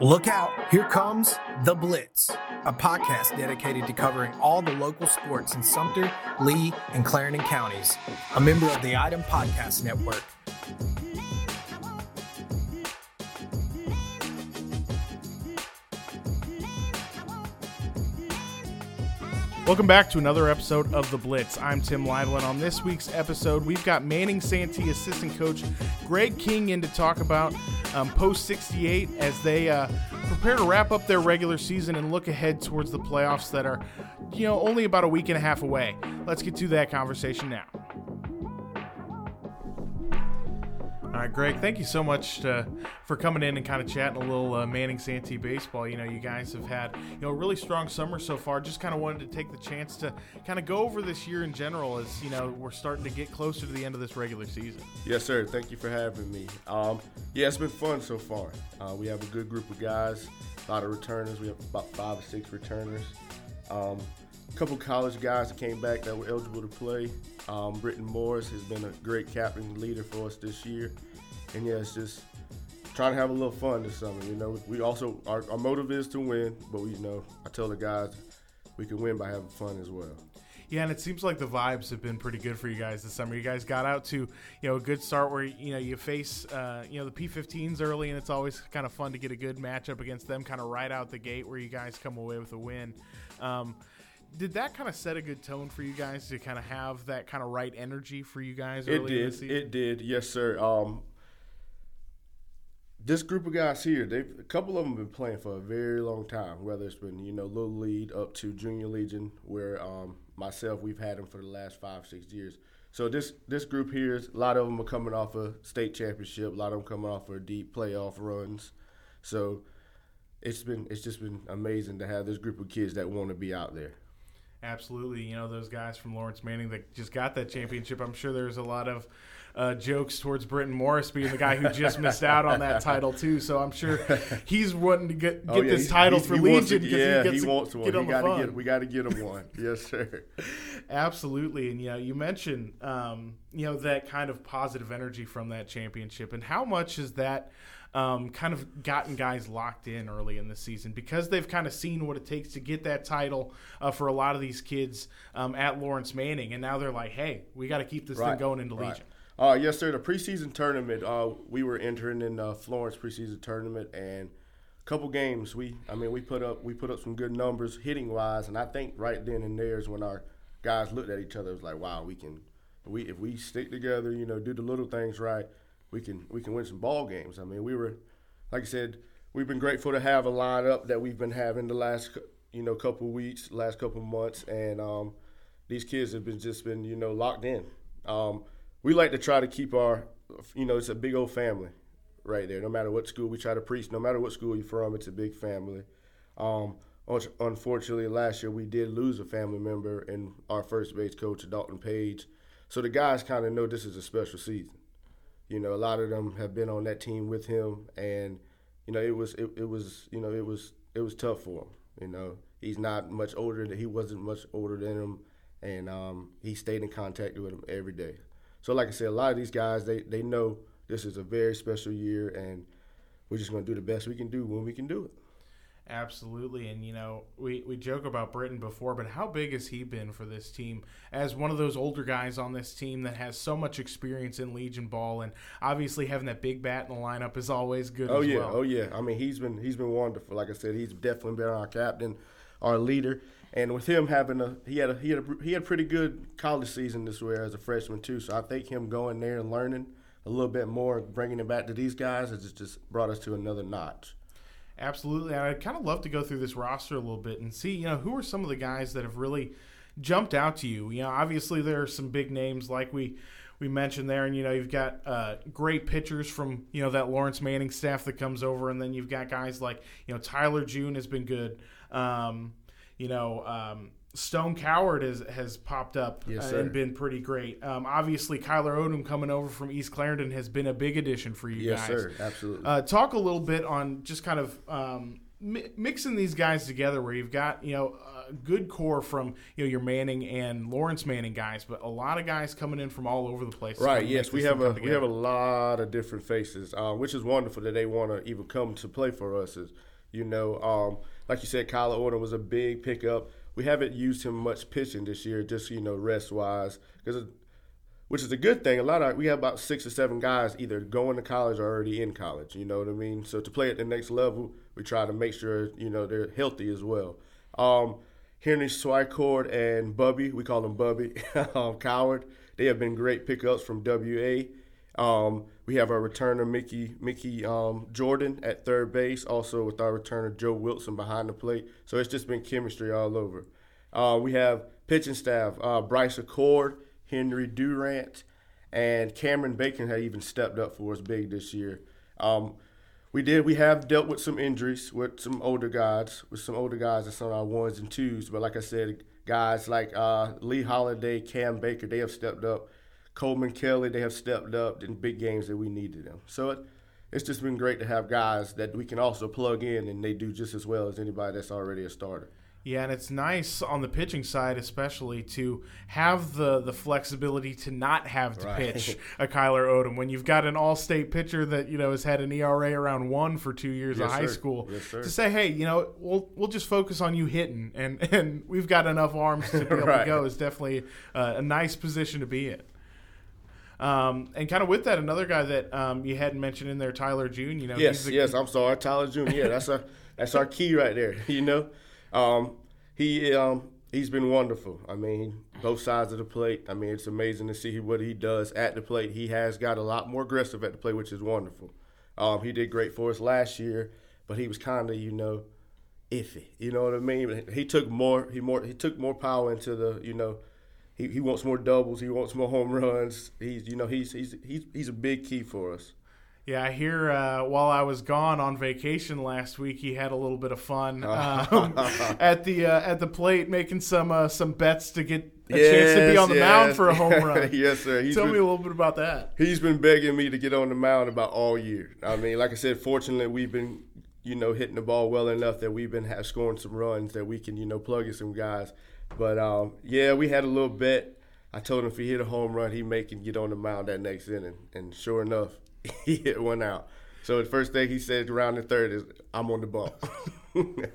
Look out, here comes The Blitz, a podcast dedicated to covering all the local sports in Sumter, Lee, and Clarendon counties. A member of the Item Podcast Network. Welcome back to another episode of The Blitz. I'm Tim Lytle, and on this week's episode, we've got Manning Santee assistant coach Greg King in to talk about um, post 68 as they uh, prepare to wrap up their regular season and look ahead towards the playoffs that are, you know, only about a week and a half away. Let's get to that conversation now. All right, Greg, thank you so much uh, for coming in and kind of chatting a little uh, Manning Santee baseball. You know, you guys have had you know a really strong summer so far. Just kind of wanted to take the chance to kind of go over this year in general, as you know we're starting to get closer to the end of this regular season. Yes, sir. Thank you for having me. Um, yeah, it's been fun so far. Uh, we have a good group of guys, a lot of returners. We have about five or six returners. Um, a couple college guys that came back that were eligible to play. Um, Britton Morris has been a great captain leader for us this year. And yeah, it's just trying to have a little fun this summer. You know, we also our, our motive is to win, but we you know I tell the guys we can win by having fun as well. Yeah, and it seems like the vibes have been pretty good for you guys this summer. You guys got out to you know a good start where you know you face uh, you know the P15s early, and it's always kind of fun to get a good matchup against them, kind of right out the gate where you guys come away with a win. Um, did that kind of set a good tone for you guys to kind of have that kind of right energy for you guys? It did. It did. Yes, sir. Um, this group of guys here, they a couple of them have been playing for a very long time. Whether it's been you know little lead up to junior legion, where um, myself we've had them for the last five six years. So this this group here, is, a lot of them are coming off a state championship. A lot of them coming off of deep playoff runs. So it's been it's just been amazing to have this group of kids that want to be out there. Absolutely, you know those guys from Laurence Manning that just got that championship. I'm sure there's a lot of uh, jokes towards Britton Morris being the guy who just missed out on that title too. So I'm sure he's wanting to get get oh, yeah, this title for Legion because yeah, he, gets he wants one. Get he gotta get, we got to get him one. yes, sir. Absolutely, and you know you mentioned um, you know that kind of positive energy from that championship, and how much has that um, kind of gotten guys locked in early in the season because they've kind of seen what it takes to get that title uh, for a lot of these kids um, at Laurence Manning, and now they're like, hey, we got to keep this right, thing going into right. Legion. Uh, yes, sir. The preseason tournament, uh, we were entering in the Florence preseason tournament, and a couple games, we, I mean, we put up, we put up some good numbers hitting wise, and I think right then and there is when our guys looked at each other, it was like, wow, we can, we if we stick together, you know, do the little things right, we can we can win some ball games. I mean, we were, like I said, we've been grateful to have a lineup that we've been having the last, you know, couple weeks, last couple months, and um, these kids have been just been, you know, locked in. Um, we like to try to keep our, you know, it's a big old family right there. No matter what school we try to preach, no matter what school you're from, it's a big family. Um, unfortunately, last year we did lose a family member in our first base coach, Dalton Page. So the guys kind of know this is a special season. You know, a lot of them have been on that team with him, and you know, it was it, it was you know it was it was tough for him. You know, he's not much older than he wasn't much older than him, and um, he stayed in contact with him every day. So, like I said, a lot of these guys they they know this is a very special year, and we're just going to do the best we can do when we can do it. Absolutely, and you know we, we joke about Britton before, but how big has he been for this team as one of those older guys on this team that has so much experience in Legion ball, and obviously having that big bat in the lineup is always good. Oh yeah, well. oh yeah. I mean he's been he's been wonderful. Like I said, he's definitely been our captain, our leader, and with him having a he had a he had a, he had a pretty good college season this year as a freshman too. So I think him going there and learning a little bit more, bringing it back to these guys, has just brought us to another notch. Absolutely. and I'd kind of love to go through this roster a little bit and see, you know, who are some of the guys that have really jumped out to you. You know, obviously there are some big names like we we mentioned there, and you know you've got uh, great pitchers from you know that Laurence Manning staff that comes over, and then you've got guys like you know Tyler June has been good. Um, you know, um, Stone Coward has has popped up yes, uh, and been pretty great. Um, obviously, Kyler Odom coming over from East Clarendon has been a big addition for you yes, guys. Yes, sir. Absolutely. Uh, talk a little bit on just kind of um, mi- mixing these guys together, where you've got you know a good core from you know your Manning and Laurence Manning guys, but a lot of guys coming in from all over the place. Right. Yes, we have a we have a lot of different faces, uh, which is wonderful that they want to even come to play for us. Is you know, um, like you said, Kyler Orton was a big pickup. We haven't used him much pitching this year, just you know, rest wise, because which is a good thing. A lot of we have about six or seven guys either going to college or already in college. You know what I mean? So to play at the next level, we try to make sure you know they're healthy as well. Um, Henry Swicord and Bubby, we call him Bubby, um, Coward. They have been great pickups from WA. Um, we have our returner Mickey Mickey um, Jordan at third base, also with our returner Joe Wilson behind the plate. So it's just been chemistry all over. Uh, we have pitching staff uh, Bryce Accord, Henry Durant, and Cameron Bacon had even stepped up for us big this year. Um, we did. We have dealt with some injuries with some older guys, with some older guys that's on our ones and twos. But like I said, guys like uh, Lee Holiday, Cam Baker, they have stepped up. Coleman Kelly, they have stepped up in big games that we needed them. So it, it's just been great to have guys that we can also plug in and they do just as well as anybody that's already a starter. Yeah, and it's nice on the pitching side, especially to have the the flexibility to not have to Right. pitch a Kyler Odom when you've got an all-state pitcher that you know has had an ERA around one for two years of high sir. school. Yes, to say, hey, you know, we'll we'll just focus on you hitting, and and we've got enough arms to be able to go is definitely uh, a nice position to be in. Um, and kind of with that, another guy that um, you hadn't mentioned in there, Tyler June. You know, Yes, yes. I'm sorry, Tyler June. Yeah, that's our that's our key right there. You know, um, he um, he's been wonderful. I mean, both sides of the plate. I mean, it's amazing to see what he does at the plate. He has got a lot more aggressive at the plate, which is wonderful. Um, he did great for us last year, but he was kind of you know iffy. You know what I mean? He took more. He more. He took more power into the. You know, he, he wants more doubles. He wants more home runs. He's you know he's he's he's he's a big key for us. Yeah, I hear uh, while I was gone on vacation last week, he had a little bit of fun um, at the uh, at the plate, making some uh, some bets to get a chance to be on the mound for a home run. yes, sir. He's Tell been, me a little bit about that. he's been begging me to get on the mound about all year. I mean, like I said, fortunately, we've been, you know, hitting the ball well enough that we've been have, scoring some runs that we can, you know, plug in some guys. But um, yeah, we had a little bet. I told him if he hit a home run, he make and get on the mound that next inning, and sure enough, he hit one out. So the first thing he said around the third is, "I'm on the bump."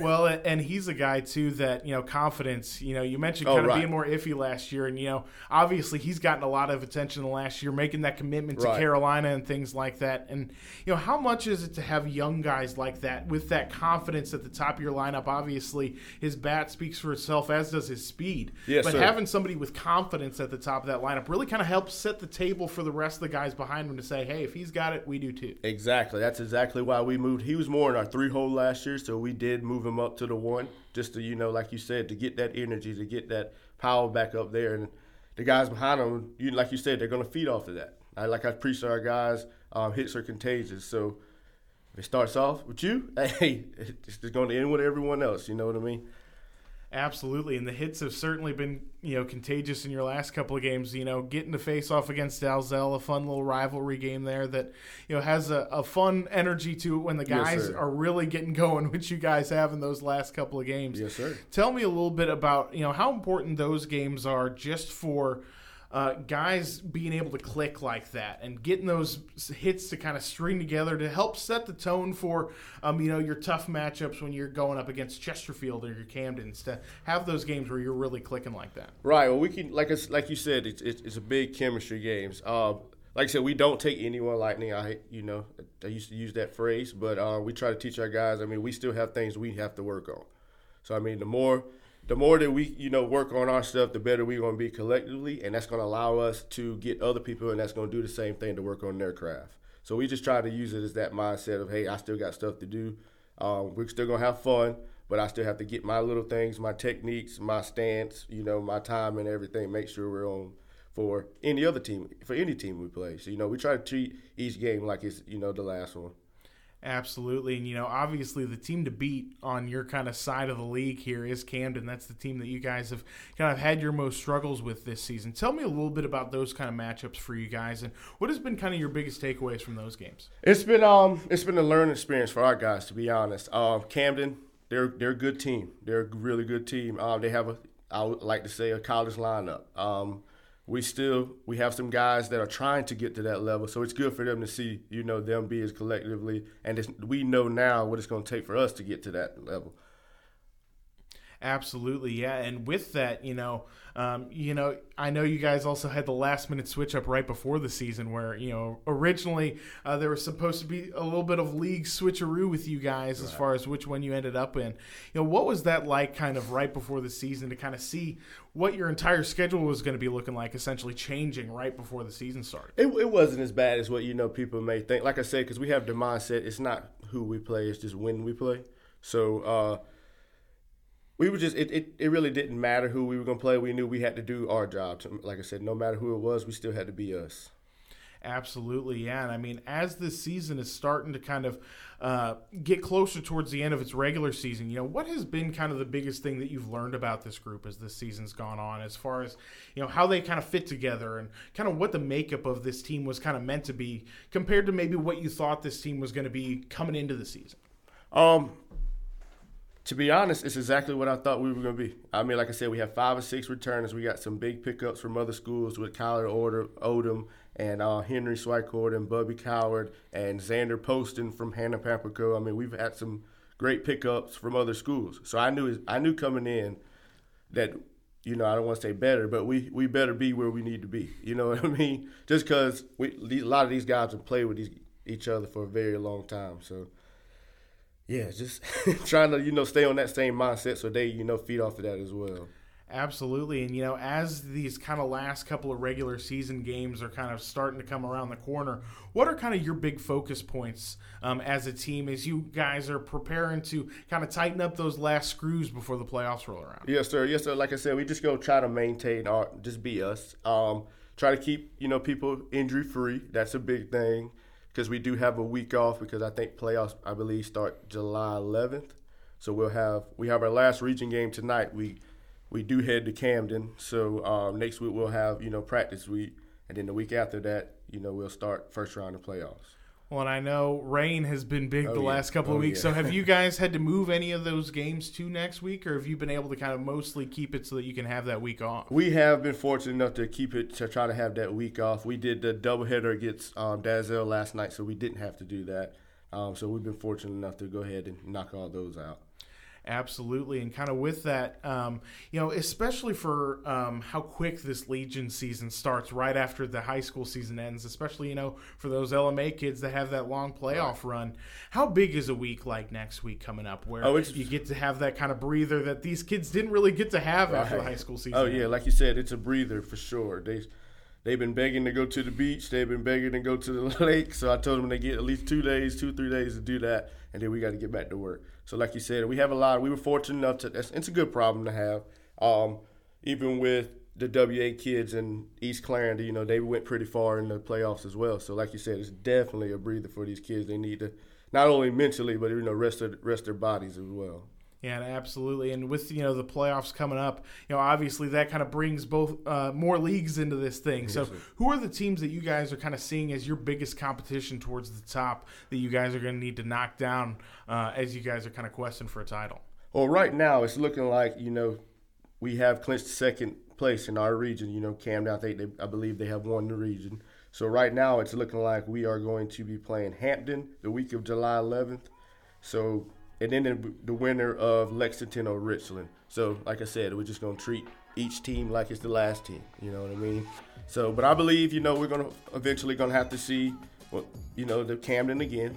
well, and he's a guy too that you know confidence. You know, you mentioned Oh, kind of being more iffy last year, and you know, obviously he's gotten a lot of attention the last year, making that commitment to Right. Carolina and things like that. And you know, how much is it to have young guys like that with that confidence at the top of your lineup? Obviously, his bat speaks for itself, as does his speed. Yes, but sir. having somebody with confidence at the top of that lineup really kind of helps set the table for the rest of the guys behind him to say, "Hey, if he's got it, we do too." Exactly. That's exactly why we moved. He was more in our three hole last year, so we did move him up to the one, just to you know, like you said, to get that energy, to get that power back up there, and the guys behind him, you like you said, they're to feed off of that. I, like I preach to our guys, um, hits are contagious. So if it starts off with you, hey, it's going to end with everyone else. You know what I mean? Absolutely, and the hits have certainly been you know contagious in your last couple of games. You know, getting to face off against Dalzell, a fun little rivalry game there that you know has a, a fun energy to it when the guys sir. are really getting going, which you guys have in those last couple of games. Yes, sir. Tell me a little bit about you know how important those games are just for. Uh, guys being able to click like that and getting those hits to kind of string together to help set the tone for um, you know your tough matchups when you're going up against Chesterfield or your Camdens to have those games where you're really clicking like that. Right. Well, we can like us like you said, it's it's, a big chemistry games. Uh, like I said, we don't take anyone lightly. I you know I used to use that phrase, but uh, we try to teach our guys. I mean, we still have things we have to work on. So I mean, the more the more that we you know work on our stuff, the better we're going to be collectively, and that's going to allow us to get other people, and that's going to do the same thing to work on their craft. So we just try to use it as that mindset of, hey, I still got stuff to do. Um, we're still gonna have fun, but I still have to get my little things, my techniques, my stance, you know, my time and everything. Make sure we're on for any other team, for any team we play. So you know, we try to treat each game like it's you know the last one. Absolutely. And, you know, obviously the team to beat on your kind of side of the league here is Camden. That's the team that you guys have kind of had your most struggles with this season. Tell me a little bit about those kind of matchups for you guys and what has been kind of your biggest takeaways from those games? It's been um it's been a learning experience for our guys to be honest. Um Camden, they're they're a good team. They're a really good team. Um they have a I would like to say a college lineup. Um we still we have some guys that are trying to get to that level. So it's good for them to see you know them be as collectively and we know now what it's going to take for us to get to that level Absolutely, yeah. And with that, you know, um, you know, I know you guys also had the last minute switch up right before the season, where you know originally uh, there was supposed to be a little bit of league switcheroo with you guys right. as far as which one you ended up in. You know, what was that like, kind of right before the season, to kind of see what your entire schedule was going to be looking like, essentially changing right before the season started? It, it wasn't as bad as what you know people may think. Like I said, because we have the mindset, it's not who we play, it's just when we play. So. Uh, we were just it, it, it really didn't matter who we were going to play. We knew we had to do our job like i said no matter who it was we still had to be us. Absolutely yeah. And i mean as this season is starting to kind of uh, get closer towards the end of its regular season you know what has been kind of the biggest thing that you've learned about this group as this season's gone on as far as you know how they kind of fit together and kind of what the makeup of this team was kind of meant to be compared to maybe what you thought this team was going to be coming into the season? Um to be honest, it's exactly what I thought we were going to be. I mean, like I said, we have five or six returners. We got some big pickups from other schools with Kyler Order, Odom and uh, Henry Swicord and Bubby Coward and Xander Poston from Hannah Pamplico. I mean, we've had some great pickups from other schools. So I knew I knew coming in that you know I don't want to say better, but we we better be where we need to be. You know what I mean? Just because we a lot of these guys have played with these, each other for a very long time, so yeah, just trying to you know stay on that same mindset so they you know feed off of that as well. Absolutely, and you know as these kind of last couple of regular season games are kind of starting to come around the corner, what are kind of your big focus points um, as a team as you guys are preparing to kind of tighten up those last screws before the playoffs roll around? Yes, sir. Yes, sir. Like I said, we just go try to maintain our just be us. Um, try to keep you know people injury free. That's a big thing because we do have a week off because I think playoffs I believe start July 11th. So we'll have we have our last region game tonight. We we do head to Camden. So um, next week we'll have you know practice week, and then the week after that you know we'll start first round of playoffs. Well, and I know rain has been big oh, the yeah. last couple oh, of weeks. Yeah. So have you guys had to move any of those games to next week, or have you been able to kind of mostly keep it so that you can have that week off? We have been fortunate enough to keep it to try to have that week off. We did the doubleheader against um, Dalzell last night, so we didn't have to do that. Um, so we've been fortunate enough to go ahead and knock all those out. Absolutely, and kind of with that, um, you know, especially for um, how quick this Legion season starts right after the high school season ends, especially you know for those LMA kids that have that long playoff run. How big is a week like next week coming up, where oh, you get to have that kind of breather that these kids didn't really get to have right. after the high school season? Oh yeah, like you said, it's a breather for sure. They they've been begging to go to the beach. They've been begging to go to the lake. So I told them they get at least two days, two three days to do that, and then we got to get back to work. So, like you said, we have a lot. We were fortunate enough to. It's a good problem to have. Um, even with the WA kids in East Clarendon, you know, they went pretty far in the playoffs as well. So, like you said, it's definitely a breather for these kids. They need to not only mentally, but you know, rest rest their bodies as well. Yeah, absolutely. And with you know the playoffs coming up, you know obviously that kind of brings both uh, more leagues into this thing. So, who are the teams that you guys are kind of seeing as your biggest competition towards the top that you guys are going to need to knock down uh, as you guys are kind of questing for a title? Well, right now it's looking like you know we have clinched second place in our region. You know, Camden, I think they, I believe they have won the region. So right now it's looking like we are going to be playing Hampton the week of July 11th. So and then the, the winner of Lexington or Richland. So, like I said, we're just gonna treat each team like it's the last team. You know what I mean? So, but I believe you know we're gonna eventually gonna have to see, what you know, the Camden again.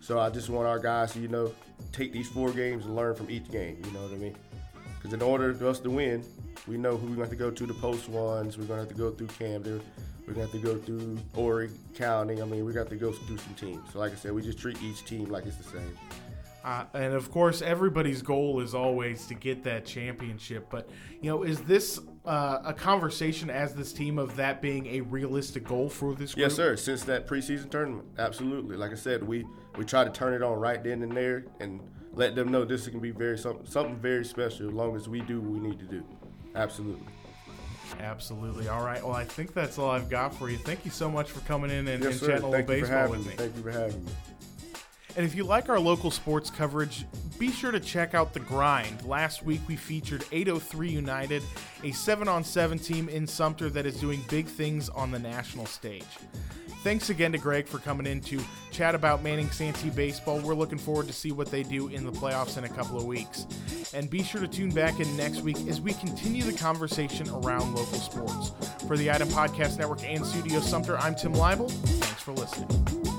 So I just want our guys to you know take these four games and learn from each game. You know what I mean? Because in order for us to win, we know who we're to have to go to the post ones. We're to have to go through Camden. We're to have to go through Horry County. I mean, we got to go through some teams. So, like I said, we just treat each team like it's the same. Uh, and of course, everybody's goal is always to get that championship. But you know, is this uh, a conversation as this team of that being a realistic goal for this group? Yes, sir. Since that preseason tournament, absolutely. Like I said, we we try to turn it on right then and there and let them know this can be very something, something very special as long as we do what we need to do. Absolutely. Absolutely. All right. Well, I think that's all I've got for you. Thank you so much for coming in and, Yes, and chatting a little Thank you for baseball with me. me. Thank you for having me. And if you like our local sports coverage, be sure to check out The Grind. Last week we featured 803 United, a 7 on 7 team in Sumter that is doing big things on the national stage. Thanks again to Greg for coming in to chat about Manning Santee baseball. We're looking forward to see what they do in the playoffs in a couple of weeks. And be sure to tune back in next week as we continue the conversation around local sports. For the Item Podcast Network and Studio Sumter, I'm Tim Leibel. Thanks for listening.